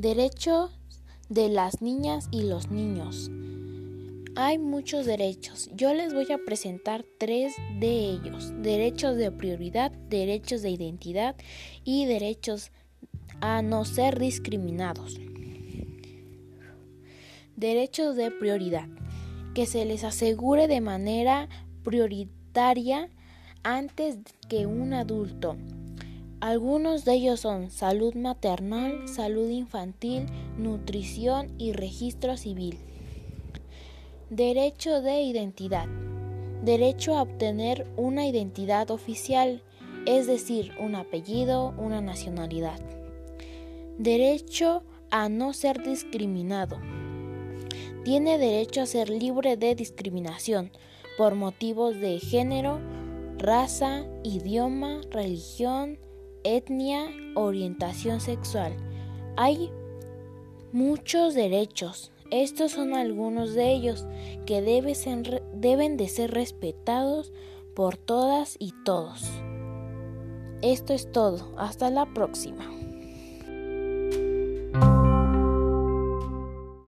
Derechos de las niñas y los niños. Hay muchos derechos. Yo les voy a presentar tres de ellos. Derechos de prioridad, derechos de identidad y derechos a no ser discriminados. Derechos de prioridad. Que se les asegure de manera prioritaria antes que un adulto algunos de ellos son salud maternal, salud infantil, nutrición y registro civil. Derecho de identidad. Derecho a obtener una identidad oficial, es decir, un apellido, una nacionalidad. Derecho a no ser discriminado. Tiene derecho a ser libre de discriminación por motivos de género, raza, idioma, religión, etnia, orientación sexual. Hay muchos derechos. Estos son algunos de ellos que deben de ser respetados por todas y todos. Esto es todo. Hasta la próxima.